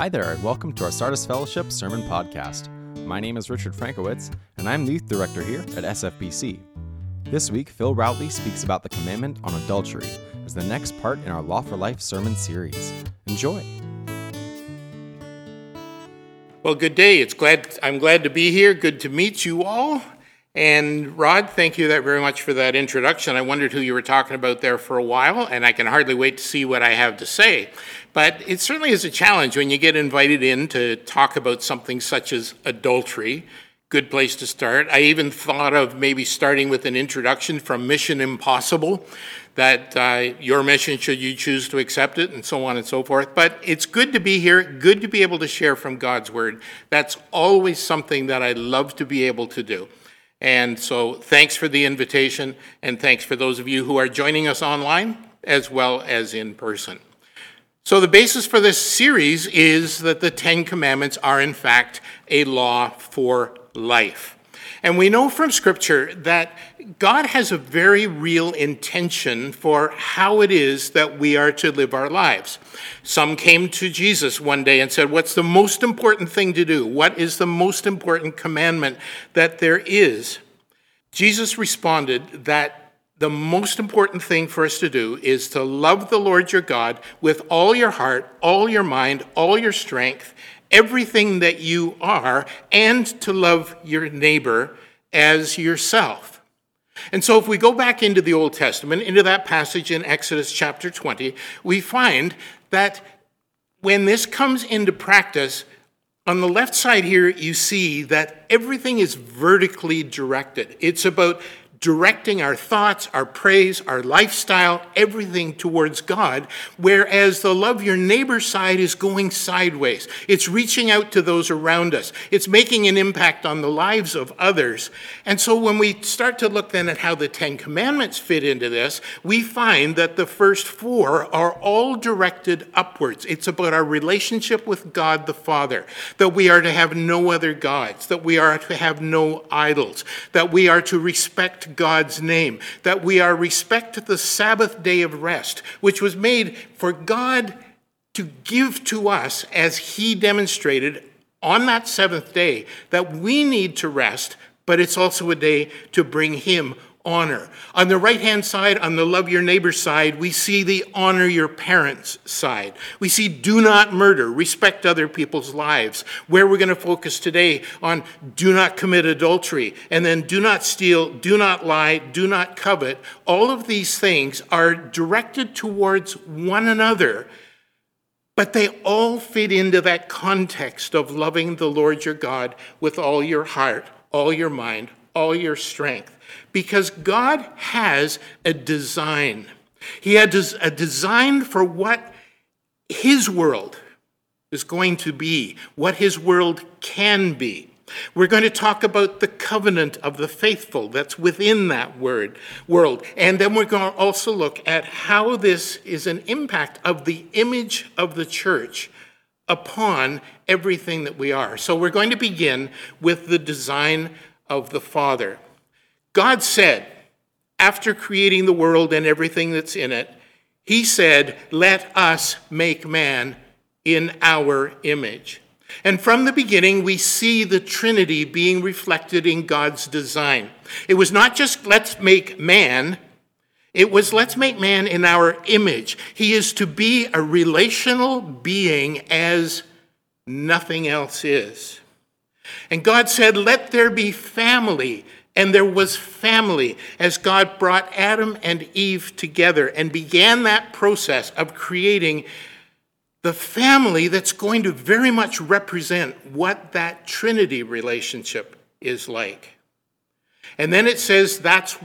Hi there, and welcome to our Sardis Fellowship Sermon Podcast. My name is Richard Frankowitz, and I'm the youth director here at SFBC. This week, Phil Routley speaks about the commandment on adultery as the next part in our Law for Life sermon series. Enjoy! Well, good day. It's glad I'm glad to be here. Good to meet you all. And Rod, thank you that very much for that introduction. I wondered who you were talking about there for a while, and I can hardly wait to see what I have to say. But it certainly is a challenge when you get invited in to talk about something such as adultery. Good place to start. I even thought of maybe starting with an introduction from Mission Impossible, that uh, your mission, should you choose to accept it, and so on and so forth. But it's good to be here, good to be able to share from God's Word. That's always something that I love to be able to do. And so thanks for the invitation, and thanks for those of you who are joining us online as well as in person. So, the basis for this series is that the Ten Commandments are, in fact, a law for life. And we know from Scripture that God has a very real intention for how it is that we are to live our lives. Some came to Jesus one day and said, What's the most important thing to do? What is the most important commandment that there is? Jesus responded that the most important thing for us to do is to love the Lord your God with all your heart, all your mind, all your strength, everything that you are, and to love your neighbor as yourself. And so, if we go back into the Old Testament, into that passage in Exodus chapter 20, we find that when this comes into practice, on the left side here, you see that everything is vertically directed. It's about directing our thoughts, our praise, our lifestyle, everything towards God, whereas the love your neighbor side is going sideways. It's reaching out to those around us. It's making an impact on the lives of others. And so when we start to look then at how the 10 commandments fit into this, we find that the first four are all directed upwards. It's about our relationship with God the Father, that we are to have no other gods, that we are to have no idols, that we are to respect God's name, that we are respect the Sabbath day of rest, which was made for God to give to us as he demonstrated on that seventh day that we need to rest, but it's also a day to bring him honor. On the right hand side, on the love your neighbor side, we see the honor your parents side. We see do not murder, respect other people's lives. Where we're going to focus today on do not commit adultery, and then do not steal, do not lie, do not covet. All of these things are directed towards one another. But they all fit into that context of loving the Lord your God with all your heart, all your mind, all your strength because God has a design. He had a design for what His world is going to be, what His world can be. We're going to talk about the covenant of the faithful that's within that word world. And then we're going to also look at how this is an impact of the image of the church upon everything that we are. So we're going to begin with the design of the Father. God said, after creating the world and everything that's in it, He said, Let us make man in our image. And from the beginning, we see the Trinity being reflected in God's design. It was not just let's make man, it was let's make man in our image. He is to be a relational being as nothing else is. And God said, Let there be family and there was family as God brought Adam and Eve together and began that process of creating the family that's going to very much represent what that Trinity relationship is like. And then it says that's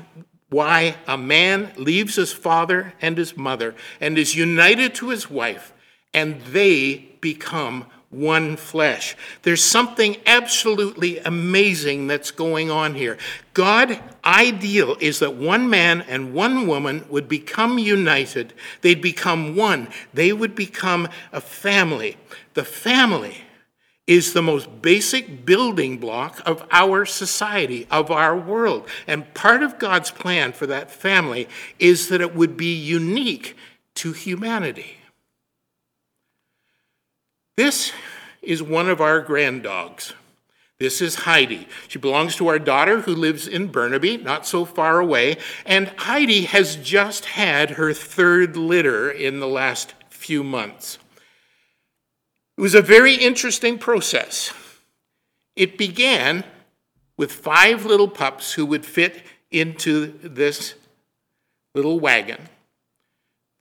why a man leaves his father and his mother and is united to his wife, and they become one flesh. There's something absolutely amazing that's going on here. God ideal is that one man and one woman would become united. They'd become one. They would become a family. The family is the most basic building block of our society, of our world. And part of God's plan for that family is that it would be unique to humanity. This is one of our grand dogs. This is Heidi. She belongs to our daughter who lives in Burnaby, not so far away. And Heidi has just had her third litter in the last few months. It was a very interesting process. It began with five little pups who would fit into this little wagon.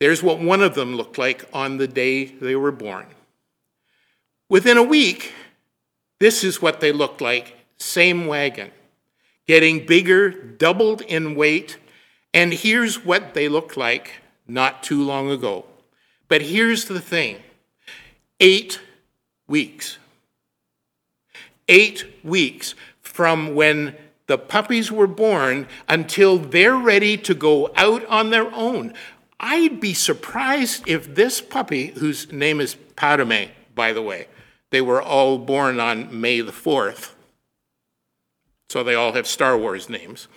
There's what one of them looked like on the day they were born. Within a week, this is what they looked like same wagon, getting bigger, doubled in weight. And here's what they looked like not too long ago. But here's the thing eight weeks. Eight weeks from when the puppies were born until they're ready to go out on their own. I'd be surprised if this puppy, whose name is Padme, by the way, they were all born on May the 4th, so they all have Star Wars names.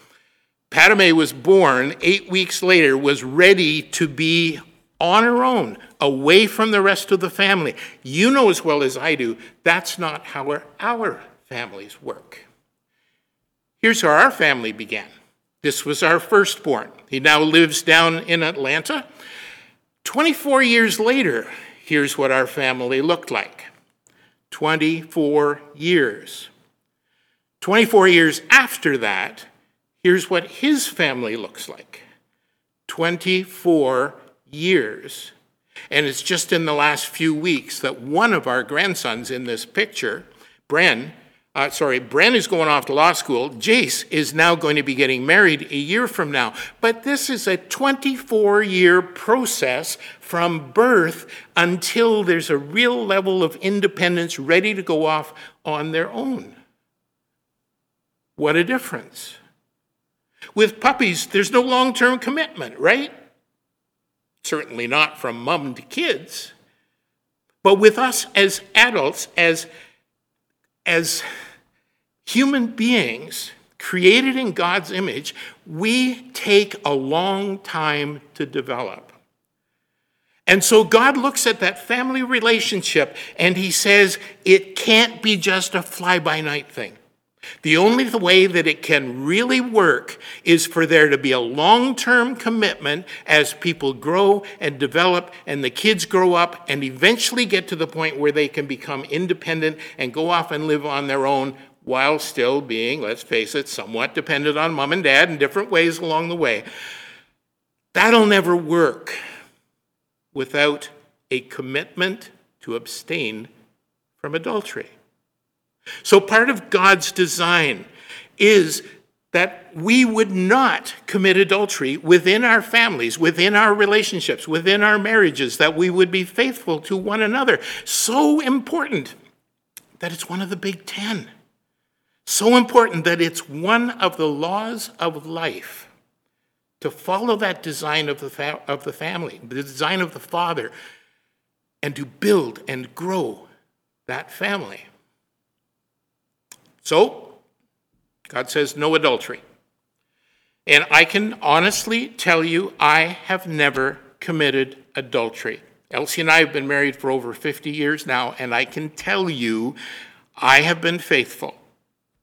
Padme was born eight weeks later, was ready to be on her own, away from the rest of the family. You know as well as I do, that's not how our, our families work. Here's how our family began. This was our firstborn. He now lives down in Atlanta. 24 years later, here's what our family looked like 24 years. 24 years after that, here's what his family looks like 24 years. And it's just in the last few weeks that one of our grandsons in this picture, Bren, uh, sorry, Bren is going off to law school. Jace is now going to be getting married a year from now. But this is a 24 year process from birth until there's a real level of independence ready to go off on their own. What a difference. With puppies, there's no long term commitment, right? Certainly not from mom to kids. But with us as adults, as, as human beings created in God's image, we take a long time to develop. And so God looks at that family relationship and he says, it can't be just a fly by night thing. The only way that it can really work is for there to be a long term commitment as people grow and develop and the kids grow up and eventually get to the point where they can become independent and go off and live on their own while still being, let's face it, somewhat dependent on mom and dad in different ways along the way. That'll never work without a commitment to abstain from adultery. So, part of God's design is that we would not commit adultery within our families, within our relationships, within our marriages, that we would be faithful to one another. So important that it's one of the Big Ten. So important that it's one of the laws of life to follow that design of the, fa- of the family, the design of the father, and to build and grow that family. So, God says no adultery. And I can honestly tell you, I have never committed adultery. Elsie and I have been married for over 50 years now, and I can tell you, I have been faithful.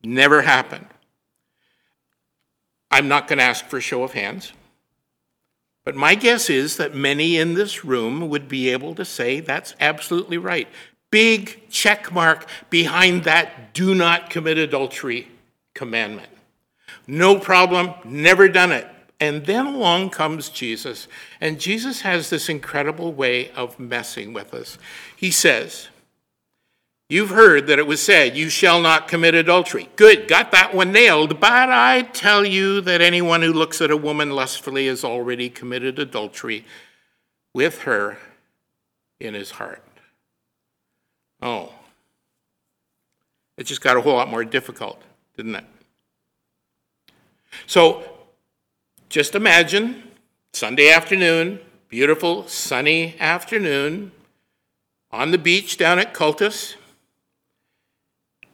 Never happened. I'm not going to ask for a show of hands. But my guess is that many in this room would be able to say that's absolutely right. Big check mark behind that do not commit adultery commandment. No problem, never done it. And then along comes Jesus, and Jesus has this incredible way of messing with us. He says, You've heard that it was said, You shall not commit adultery. Good, got that one nailed. But I tell you that anyone who looks at a woman lustfully has already committed adultery with her in his heart. Oh. It just got a whole lot more difficult, didn't it? So just imagine Sunday afternoon, beautiful sunny afternoon, on the beach down at Cultus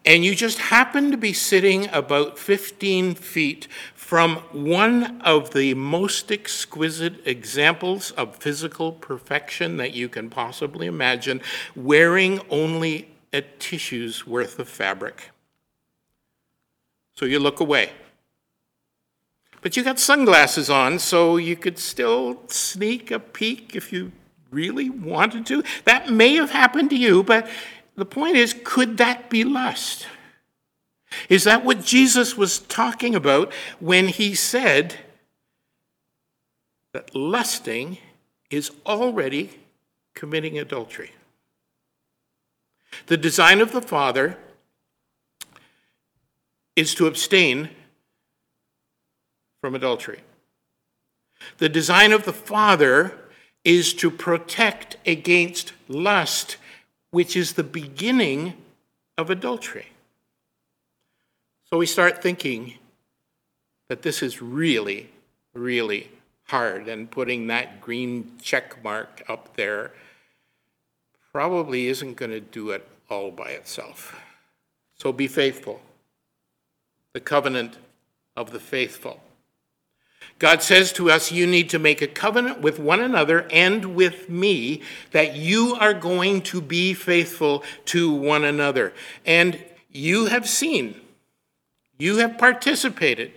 and you just happen to be sitting about 15 feet from one of the most exquisite examples of physical perfection that you can possibly imagine, wearing only a tissue's worth of fabric. So you look away. But you got sunglasses on, so you could still sneak a peek if you really wanted to. That may have happened to you, but the point is could that be lust? Is that what Jesus was talking about when he said that lusting is already committing adultery? The design of the Father is to abstain from adultery. The design of the Father is to protect against lust, which is the beginning of adultery. So we start thinking that this is really, really hard, and putting that green check mark up there probably isn't going to do it all by itself. So be faithful. The covenant of the faithful. God says to us, You need to make a covenant with one another and with me that you are going to be faithful to one another. And you have seen, you have participated,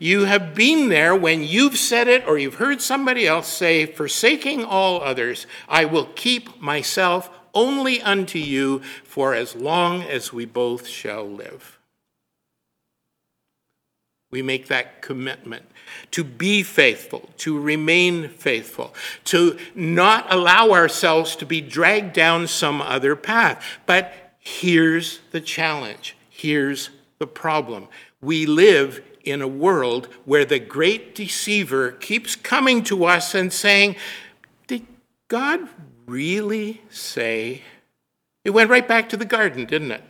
you have been there when you've said it or you've heard somebody else say, Forsaking all others, I will keep myself only unto you for as long as we both shall live. We make that commitment to be faithful, to remain faithful, to not allow ourselves to be dragged down some other path. But here's the challenge. Here's the problem. We live in a world where the great deceiver keeps coming to us and saying, Did God really say? It went right back to the garden, didn't it?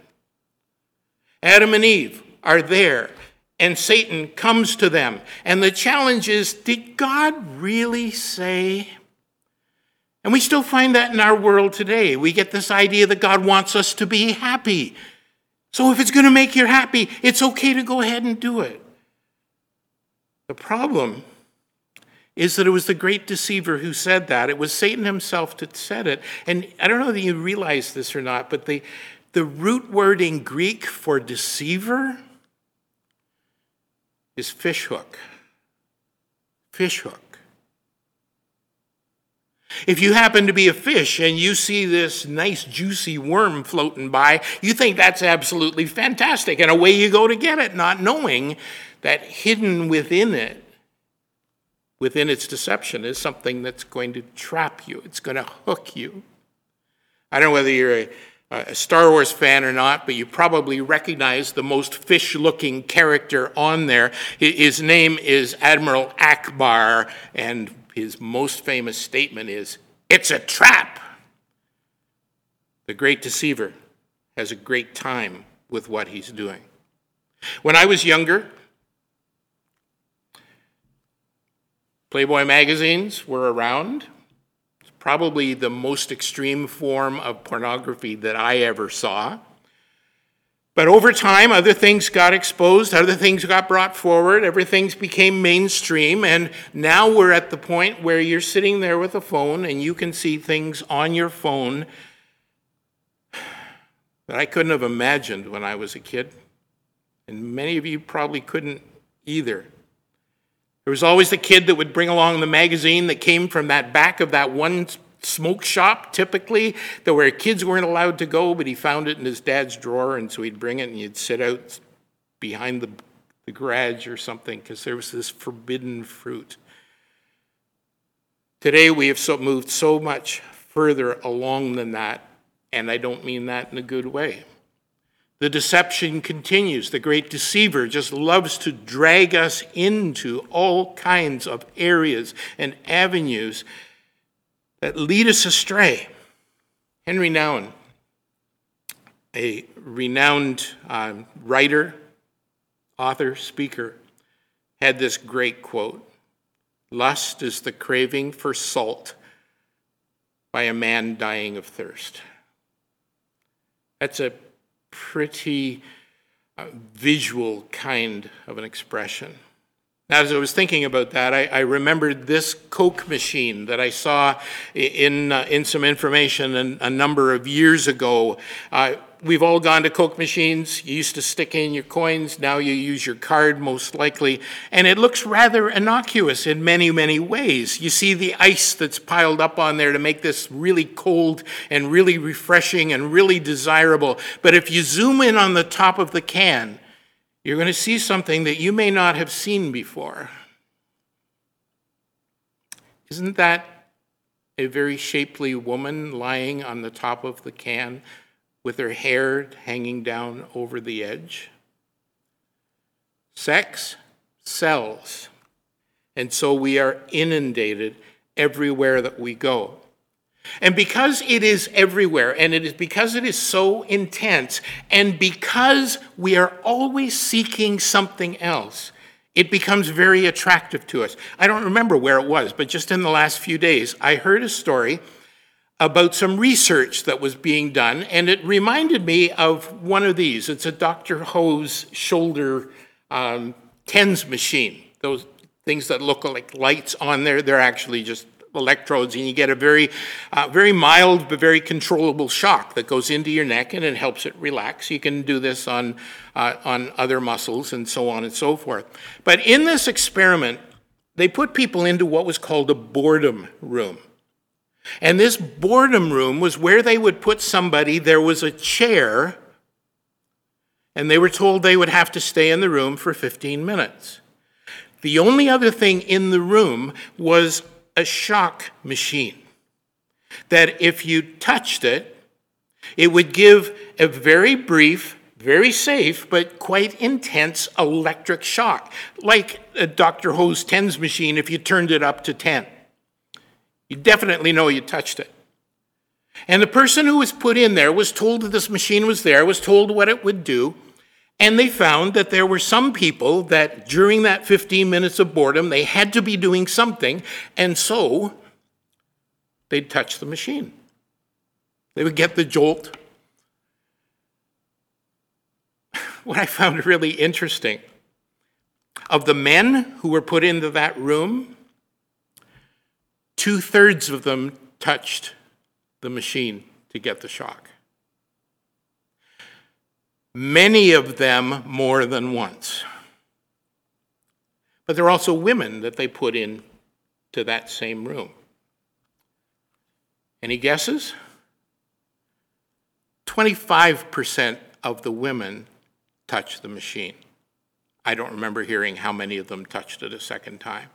Adam and Eve are there and Satan comes to them. And the challenge is did God really say? And we still find that in our world today. We get this idea that God wants us to be happy. So if it's going to make you happy, it's okay to go ahead and do it. The problem is that it was the great deceiver who said that. It was Satan himself that said it. And I don't know if you realize this or not, but the, the root word in Greek for deceiver is fishhook. Fishhook. If you happen to be a fish and you see this nice juicy worm floating by, you think that's absolutely fantastic. And away you go to get it, not knowing that hidden within it, within its deception, is something that's going to trap you, it's going to hook you. I don't know whether you're a Uh, a Star Wars fan or not, but you probably recognize the most fish looking character on there. His name is Admiral Ackbar, and his most famous statement is, It's a trap! The great deceiver has a great time with what he's doing. When I was younger, Playboy magazines were around probably the most extreme form of pornography that I ever saw. But over time, other things got exposed, other things got brought forward, everything became mainstream, and now we're at the point where you're sitting there with a phone and you can see things on your phone that I couldn't have imagined when I was a kid. And many of you probably couldn't either. There was always the kid that would bring along the magazine that came from that back of that one smoke shop, typically, that where kids weren't allowed to go, but he found it in his dad's drawer, and so he'd bring it and he'd sit out behind the, the garage or something because there was this forbidden fruit. Today, we have so moved so much further along than that, and I don't mean that in a good way. The deception continues. The great deceiver just loves to drag us into all kinds of areas and avenues that lead us astray. Henry Nouwen, a renowned um, writer, author, speaker, had this great quote Lust is the craving for salt by a man dying of thirst. That's a pretty uh, visual kind of an expression. As I was thinking about that, I, I remembered this Coke machine that I saw in, uh, in some information a, a number of years ago. Uh, we've all gone to Coke machines. You used to stick in your coins, now you use your card most likely. And it looks rather innocuous in many, many ways. You see the ice that's piled up on there to make this really cold and really refreshing and really desirable. But if you zoom in on the top of the can, you're going to see something that you may not have seen before. Isn't that a very shapely woman lying on the top of the can with her hair hanging down over the edge? Sex sells. And so we are inundated everywhere that we go. And because it is everywhere, and it is because it is so intense, and because we are always seeking something else, it becomes very attractive to us. I don't remember where it was, but just in the last few days, I heard a story about some research that was being done, and it reminded me of one of these. It's a Dr. Ho's shoulder um, TENS machine. Those things that look like lights on there, they're actually just electrodes and you get a very, uh, very mild but very controllable shock that goes into your neck and it helps it relax. You can do this on, uh, on other muscles and so on and so forth. But in this experiment, they put people into what was called a boredom room. And this boredom room was where they would put somebody, there was a chair, and they were told they would have to stay in the room for 15 minutes. The only other thing in the room was a shock machine. That if you touched it, it would give a very brief, very safe, but quite intense electric shock, like a Dr. Ho's TENS machine if you turned it up to 10. You definitely know you touched it. And the person who was put in there was told that this machine was there, was told what it would do, and they found that there were some people that during that 15 minutes of boredom, they had to be doing something, and so they'd touch the machine. They would get the jolt. What I found really interesting of the men who were put into that room, two thirds of them touched the machine to get the shock many of them more than once. But there are also women that they put in to that same room. Any guesses? 25% of the women touched the machine. I don't remember hearing how many of them touched it a second time.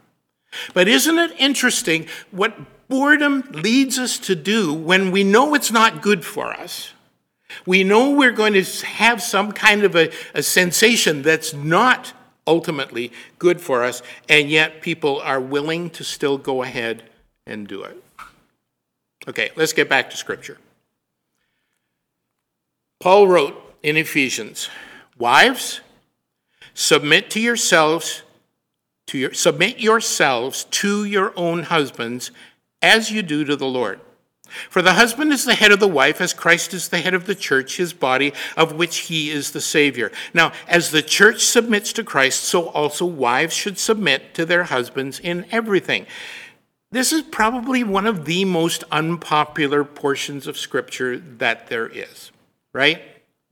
But isn't it interesting what boredom leads us to do when we know it's not good for us? We know we're going to have some kind of a, a sensation that's not ultimately good for us, and yet people are willing to still go ahead and do it. Okay, let's get back to Scripture. Paul wrote in Ephesians, Wives, submit to yourselves, to your, submit yourselves to your own husbands as you do to the Lord. For the husband is the head of the wife, as Christ is the head of the church, his body, of which he is the Savior. Now, as the church submits to Christ, so also wives should submit to their husbands in everything. This is probably one of the most unpopular portions of Scripture that there is, right?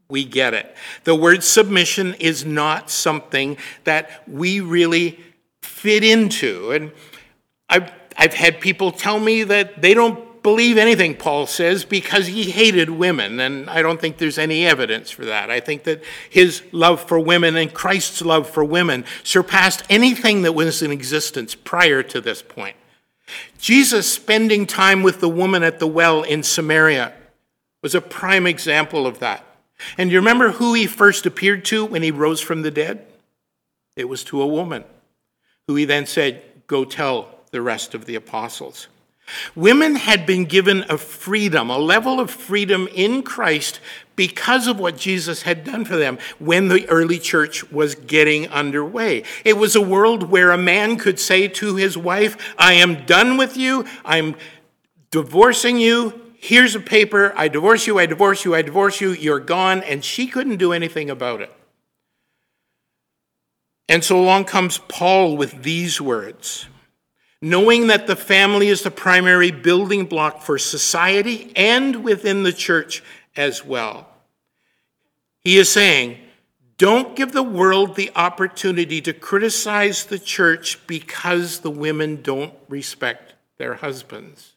We get it. The word submission is not something that we really fit into. And I've, I've had people tell me that they don't believe anything Paul says because he hated women, and I don't think there's any evidence for that. I think that his love for women and Christ's love for women surpassed anything that was in existence prior to this point. Jesus spending time with the woman at the well in Samaria was a prime example of that. And you remember who he first appeared to when he rose from the dead? It was to a woman, who he then said, Go tell the rest of the apostles. Women had been given a freedom, a level of freedom in Christ because of what Jesus had done for them when the early church was getting underway. It was a world where a man could say to his wife, I am done with you, I'm divorcing you, Here's a paper. I divorce you, I divorce you, I divorce you. You're gone. And she couldn't do anything about it. And so along comes Paul with these words knowing that the family is the primary building block for society and within the church as well. He is saying, don't give the world the opportunity to criticize the church because the women don't respect their husbands.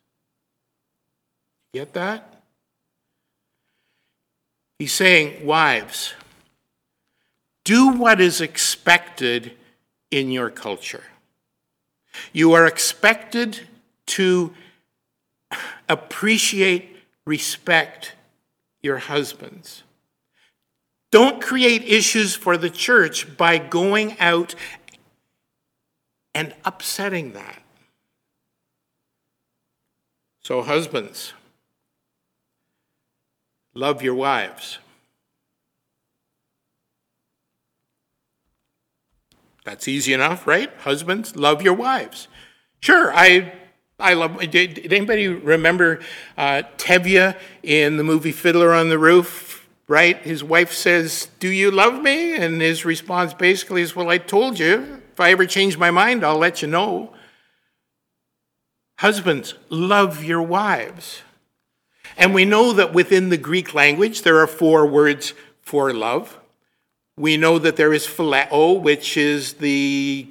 Get that? He's saying, wives, do what is expected in your culture. You are expected to appreciate, respect your husbands. Don't create issues for the church by going out and upsetting that. So, husbands, love your wives. That's easy enough, right? Husbands, love your wives. Sure, I, I love. Did, did anybody remember uh, Tevye in the movie Fiddler on the Roof? Right? His wife says, "Do you love me?" And his response basically is, "Well, I told you. If I ever change my mind, I'll let you know." Husbands, love your wives. And we know that within the Greek language, there are four words for love. We know that there is phileo, which is the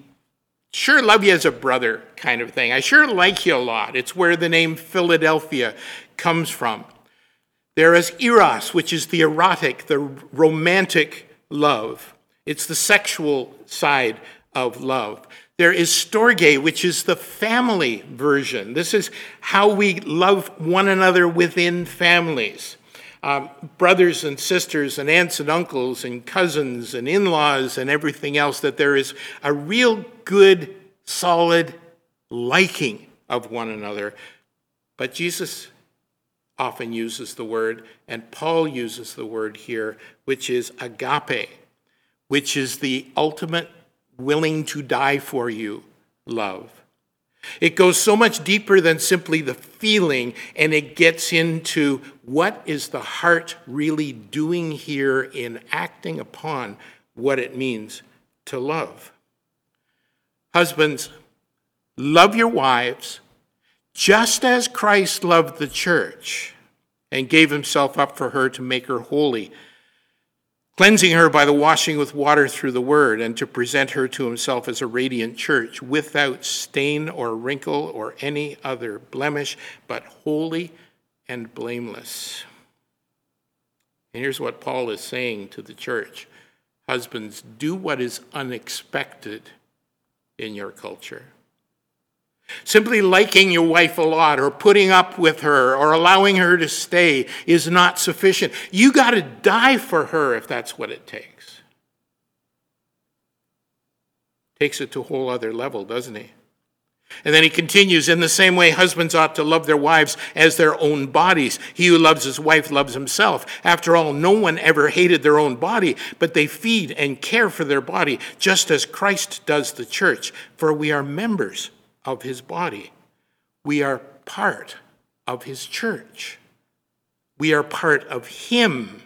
sure love you as a brother kind of thing. I sure like you a lot. It's where the name Philadelphia comes from. There is eros, which is the erotic, the romantic love. It's the sexual side of love. There is storge, which is the family version. This is how we love one another within families um, brothers and sisters and aunts and uncles and cousins and in laws and everything else, that there is a real good, solid liking of one another. But Jesus often uses the word, and Paul uses the word here, which is agape, which is the ultimate willing to die for you love. It goes so much deeper than simply the feeling, and it gets into what is the heart really doing here in acting upon what it means to love. Husbands, love your wives just as Christ loved the church and gave himself up for her to make her holy cleansing her by the washing with water through the word, and to present her to himself as a radiant church, without stain or wrinkle or any other blemish, but holy and blameless. And here's what Paul is saying to the church Husbands, do what is unexpected in your culture. Simply liking your wife a lot or putting up with her or allowing her to stay is not sufficient. You got to die for her if that's what it takes. Takes it to a whole other level, doesn't he? And then he continues in the same way, husbands ought to love their wives as their own bodies. He who loves his wife loves himself. After all, no one ever hated their own body, but they feed and care for their body, just as Christ does the church, for we are members of his body. We are part of his church. We are part of him.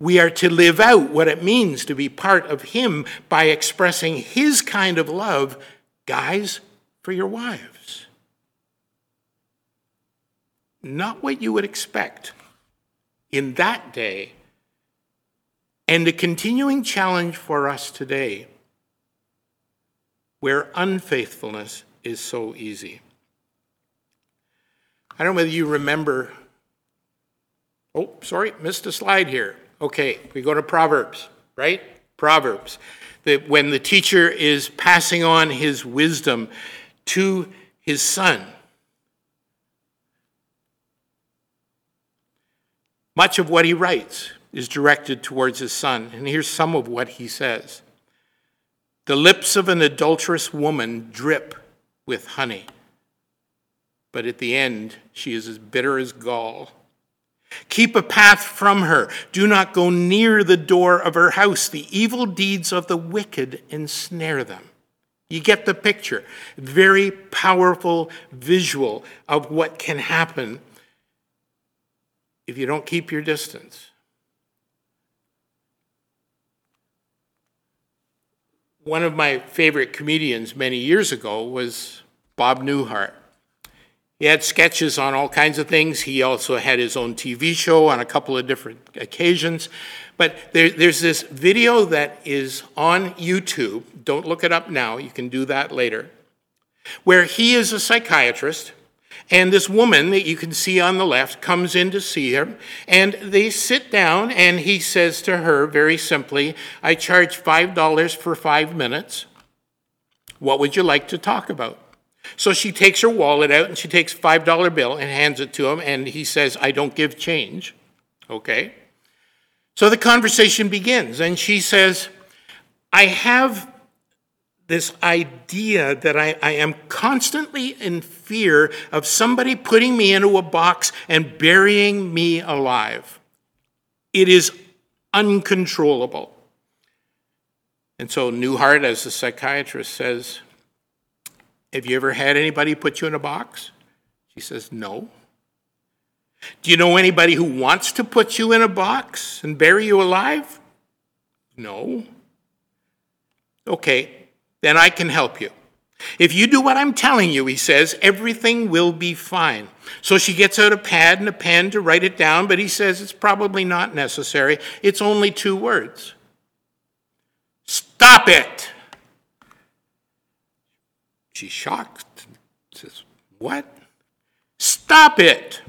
We are to live out what it means to be part of him by expressing his kind of love, guys, for your wives. Not what you would expect in that day, and a continuing challenge for us today where unfaithfulness is so easy. I don't know whether you remember. Oh, sorry, missed a slide here. Okay, we go to Proverbs, right? Proverbs. That when the teacher is passing on his wisdom to his son, much of what he writes is directed towards his son. And here's some of what he says. The lips of an adulterous woman drip with honey, but at the end, she is as bitter as gall. Keep a path from her. Do not go near the door of her house. The evil deeds of the wicked ensnare them. You get the picture. Very powerful visual of what can happen if you don't keep your distance. One of my favorite comedians many years ago was Bob Newhart. He had sketches on all kinds of things. He also had his own TV show on a couple of different occasions. But there, there's this video that is on YouTube. Don't look it up now, you can do that later. Where he is a psychiatrist, and this woman that you can see on the left comes in to see him, and they sit down, and he says to her very simply, I charge $5 for five minutes. What would you like to talk about? So she takes her wallet out and she takes a $5 bill and hands it to him, and he says, I don't give change. Okay? So the conversation begins, and she says, I have this idea that I, I, am constantly in fear of somebody putting me into a box and burying me alive. It is uncontrollable. And so Newhart, as a psychiatrist, says, Have you ever had anybody put you in a box? She says, No. Do you know anybody who wants to put you in a box and bury you alive? No. Okay, then I can help you. If you do what I'm telling you, he says, everything will be fine. So she gets out a pad and a pen to write it down, but he says it's probably not necessary. It's only two words Stop it! She's shocked. Says, What? Stop it!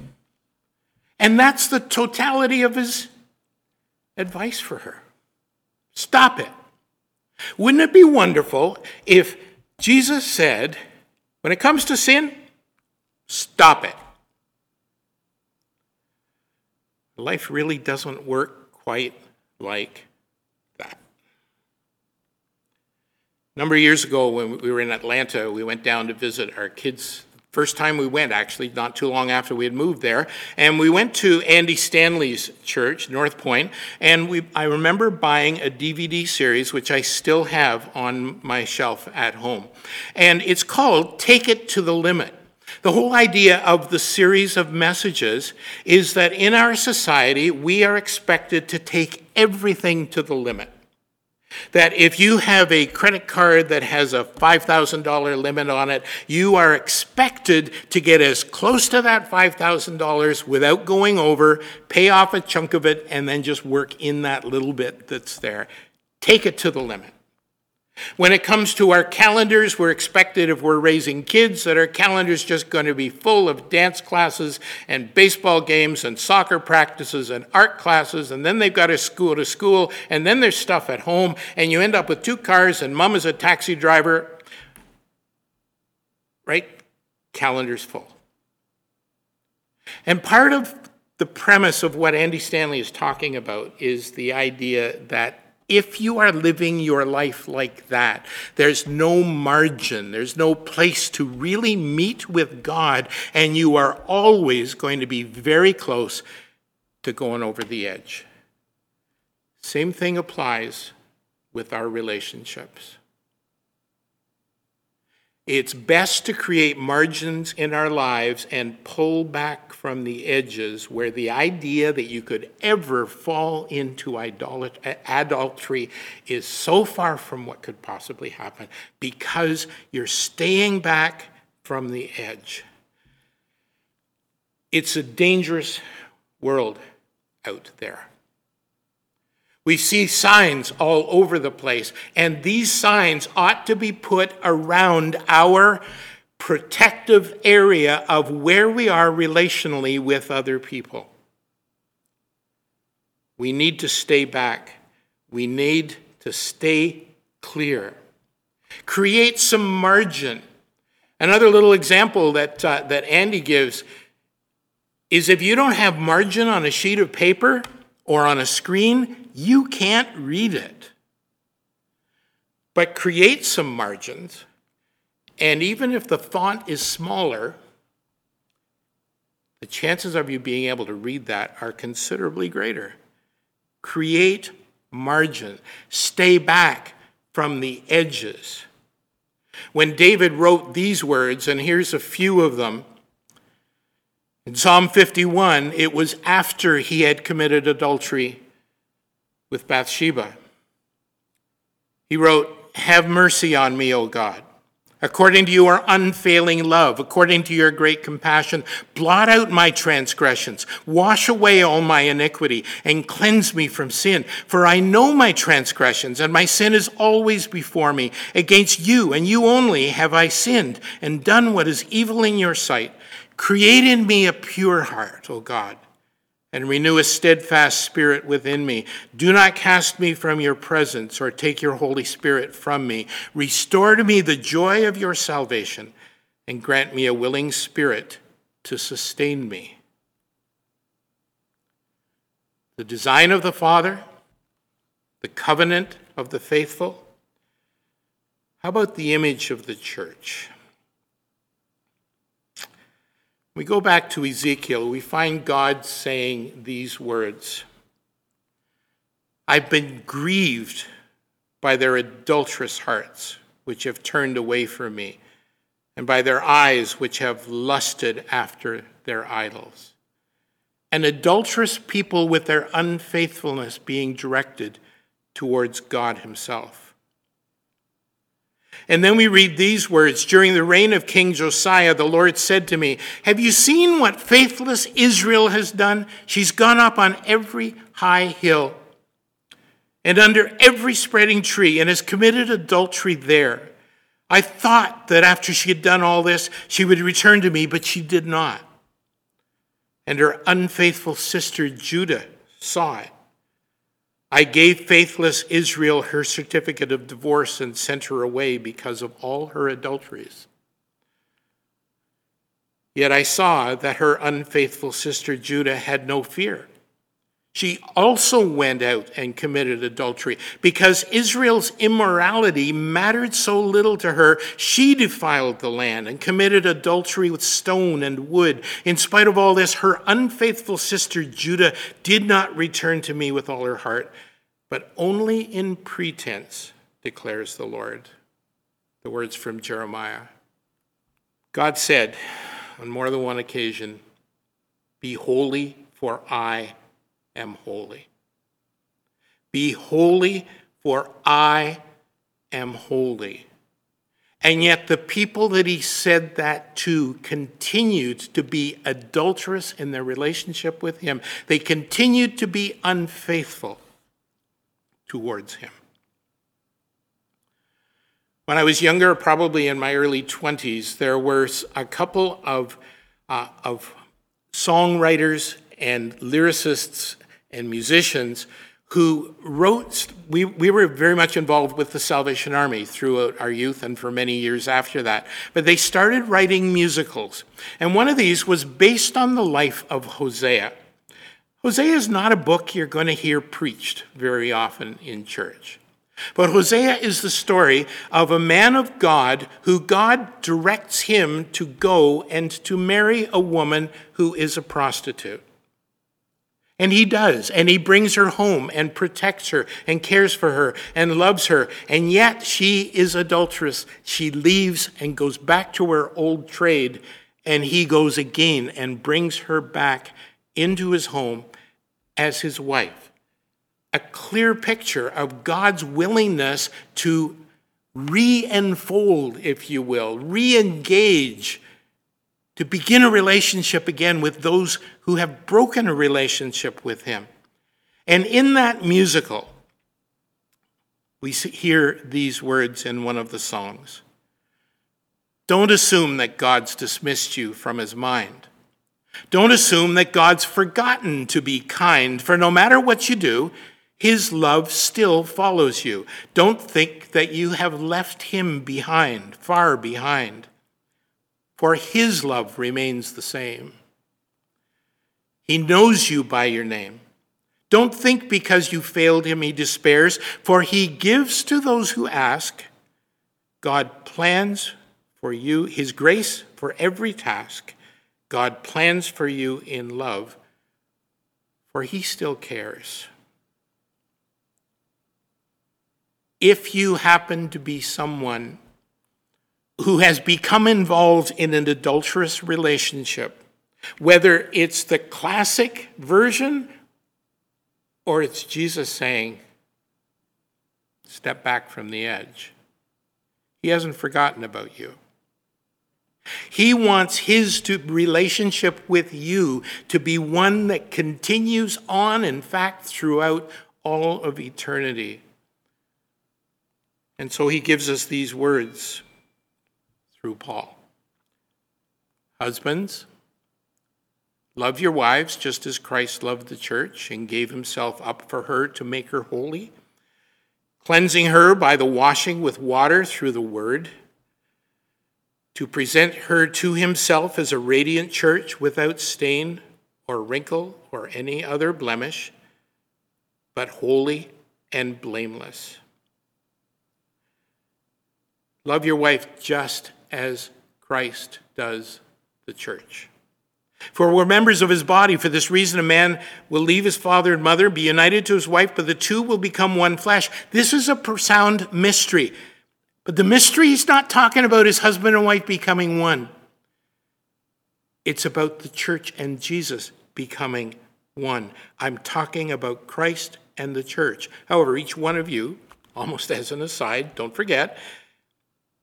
And that's the totality of his advice for her. Stop it. Wouldn't it be wonderful if Jesus said, when it comes to sin, stop it? Life really doesn't work quite like that. A number of years ago, when we were in Atlanta, we went down to visit our kids' First time we went, actually, not too long after we had moved there. And we went to Andy Stanley's church, North Point, and we, I remember buying a DVD series, which I still have on my shelf at home. And it's called Take It to the Limit. The whole idea of the series of messages is that in our society, we are expected to take everything to the limit. That if you have a credit card that has a $5,000 limit on it, you are expected to get as close to that $5,000 without going over, pay off a chunk of it, and then just work in that little bit that's there. Take it to the limit. When it comes to our calendars, we're expected, if we're raising kids, that our calendar's just going to be full of dance classes and baseball games and soccer practices and art classes, and then they've got to school to school, and then there's stuff at home, and you end up with two cars, and mom is a taxi driver. Right? Calendar's full. And part of the premise of what Andy Stanley is talking about is the idea that if you are living your life like that, there's no margin, there's no place to really meet with God, and you are always going to be very close to going over the edge. Same thing applies with our relationships. It's best to create margins in our lives and pull back from the edges where the idea that you could ever fall into adultery is so far from what could possibly happen because you're staying back from the edge. It's a dangerous world out there. We see signs all over the place, and these signs ought to be put around our protective area of where we are relationally with other people. We need to stay back. We need to stay clear. Create some margin. Another little example that, uh, that Andy gives is if you don't have margin on a sheet of paper or on a screen, you can't read it. But create some margins, and even if the font is smaller, the chances of you being able to read that are considerably greater. Create margin, stay back from the edges. When David wrote these words, and here's a few of them In Psalm 51, it was after he had committed adultery with Bathsheba. He wrote, Have mercy on me, O God according to your unfailing love, according to your great compassion. Blot out my transgressions, wash away all my iniquity, and cleanse me from sin. For I know my transgressions, and my sin is always before me. Against you, and you only, have I sinned, and done what is evil in your sight. Create in me a pure heart, O God and renew a steadfast spirit within me. Do not cast me from your presence or take your Holy Spirit from me. Restore to me the joy of your salvation and grant me a willing spirit to sustain me. The design of the Father, the covenant of the faithful. How about the image of the church? We go back to Ezekiel, we find God saying these words I've been grieved by their adulterous hearts, which have turned away from me, and by their eyes, which have lusted after their idols. An adulterous people with their unfaithfulness being directed towards God Himself. And then we read these words During the reign of King Josiah, the Lord said to me, Have you seen what faithless Israel has done? She's gone up on every high hill and under every spreading tree and has committed adultery there. I thought that after she had done all this, she would return to me, but she did not. And her unfaithful sister Judah saw it. I gave faithless Israel her certificate of divorce and sent her away because of all her adulteries. Yet I saw that her unfaithful sister Judah had no fear. She also went out and committed adultery. Because Israel's immorality mattered so little to her, she defiled the land and committed adultery with stone and wood. In spite of all this, her unfaithful sister Judah did not return to me with all her heart, but only in pretense, declares the Lord. The words from Jeremiah. God said on more than one occasion, Be holy, for I am holy. Be holy, for I am holy. And yet, the people that he said that to continued to be adulterous in their relationship with him. They continued to be unfaithful towards him. When I was younger, probably in my early 20s, there were a couple of, uh, of songwriters and lyricists and musicians who wrote, we, we were very much involved with the Salvation Army throughout our youth and for many years after that. But they started writing musicals. And one of these was based on the life of Hosea. Hosea is not a book you're going to hear preached very often in church. But Hosea is the story of a man of God who God directs him to go and to marry a woman who is a prostitute. And he does, and he brings her home and protects her and cares for her and loves her. And yet she is adulterous. She leaves and goes back to her old trade, and he goes again and brings her back into his home as his wife. A clear picture of God's willingness to re enfold, if you will, re engage to begin a relationship again with those who have broken a relationship with him. And in that musical, we hear these words in one of the songs Don't assume that God's dismissed you from his mind. Don't assume that God's forgotten to be kind, for no matter what you do, his love still follows you. Don't think that you have left him behind, far behind for his love remains the same. He knows you by your name. Don't think because you failed him he despairs, for he gives to those who ask. God plans for you his grace for every task. God plans for you in love, for he still cares. If you happen to be someone who has become involved in an adulterous relationship, Whether it's the classic version or it's Jesus saying, step back from the edge. He hasn't forgotten about you. He wants his to, relationship with you to be one that continues on, in fact, throughout all of eternity. And so he gives us these words through Paul Husbands, love your wives just as Christ loved the church and gave himself up for her to make her holy, cleansing her by the washing with water through the word to present her to himself as a radiant church without stain or wrinkle or any other blemish, but holy and blameless. Love your wife just as Christ does the church. For we're members of his body. For this reason, a man will leave his father and mother, be united to his wife, but the two will become one flesh. This is a profound mystery. But the mystery is not talking about his husband and wife becoming one. It's about the church and Jesus becoming one. I'm talking about Christ and the church. However, each one of you, almost as an aside, don't forget,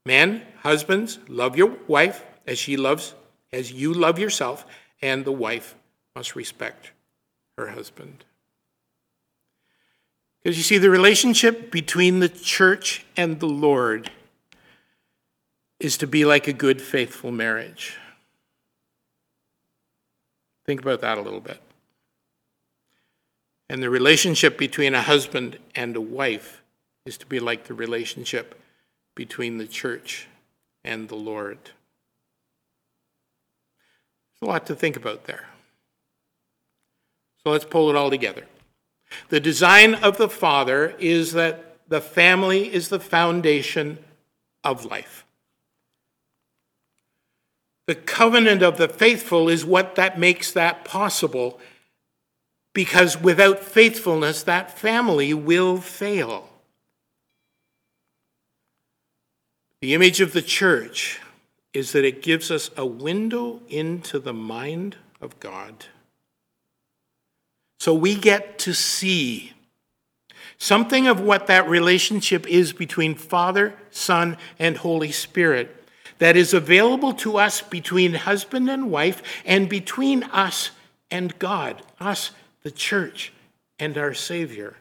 men, husbands, love your wife as she loves, as you love yourself, and the wife must respect her husband. Because you see, the relationship between the church and the Lord is to be like a good, faithful marriage. Think about that a little bit. And the relationship between a husband and a wife is to be like the relationship between the church and the Lord. There's a lot to think about there. So let's pull it all together. The design of the Father is that the family is the foundation of life. The covenant of the faithful is what that makes that possible because without faithfulness, that family will fail. The image of the church is that it gives us a window into the mind of God. So we get to see something of what that relationship is between Father, Son, and Holy Spirit that is available to us between husband and wife and between us and God, us, the church, and our Savior.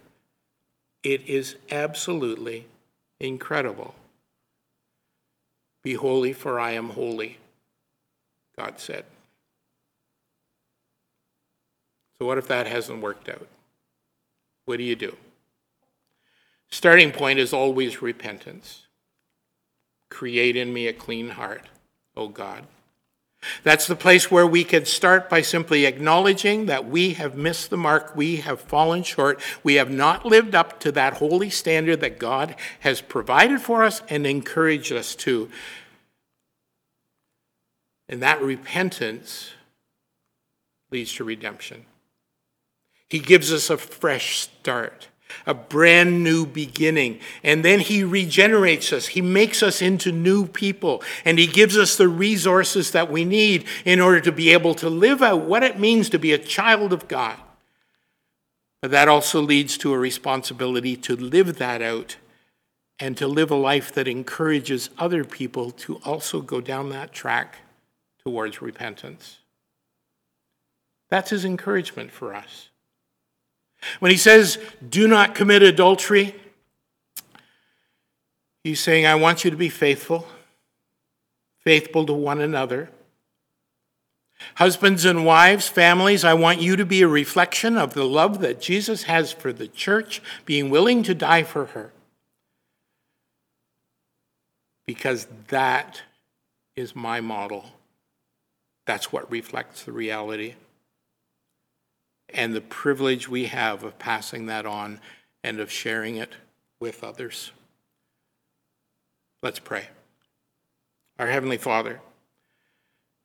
It is absolutely incredible. Be holy, for I am holy, God said. So, what if that hasn't worked out? What do you do? Starting point is always repentance. Create in me a clean heart, O God. That's the place where we can start by simply acknowledging that we have missed the mark, we have fallen short, we have not lived up to that holy standard that God has provided for us and encouraged us to. And that repentance leads to redemption. He gives us a fresh start, a brand new beginning. And then He regenerates us. He makes us into new people. And He gives us the resources that we need in order to be able to live out what it means to be a child of God. But that also leads to a responsibility to live that out and to live a life that encourages other people to also go down that track towards repentance. That's his encouragement for us. When he says, do not commit adultery, he's saying, I want you to be faithful, faithful to one another. Husbands and wives, families, I want you to be a reflection of the love that Jesus has for the church, being willing to die for her. Because that is my model. That's what reflects the reality and the privilege we have of passing that on and of sharing it with others. Let's pray. Our Heavenly Father,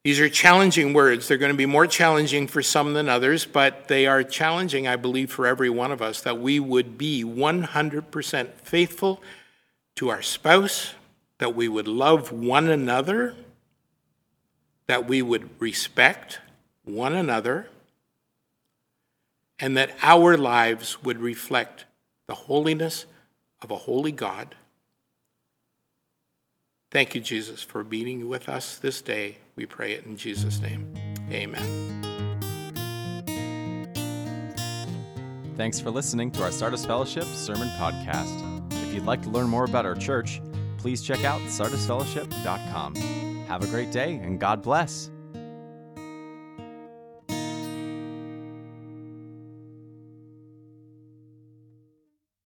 these are challenging words. They're going to be more challenging for some than others, but they are challenging, I believe, for every one of us that we would be 100% faithful to our spouse, that we would love one another, that we would respect one another, and that our lives would reflect the holiness of a holy God. Thank you, Jesus, for being with us this day. We pray it in Jesus' name. Amen. Thanks for listening to our Sardis Fellowship Sermon Podcast. If you'd like to learn more about our church, please check out sardisfellowship.com. Have a great day and God bless.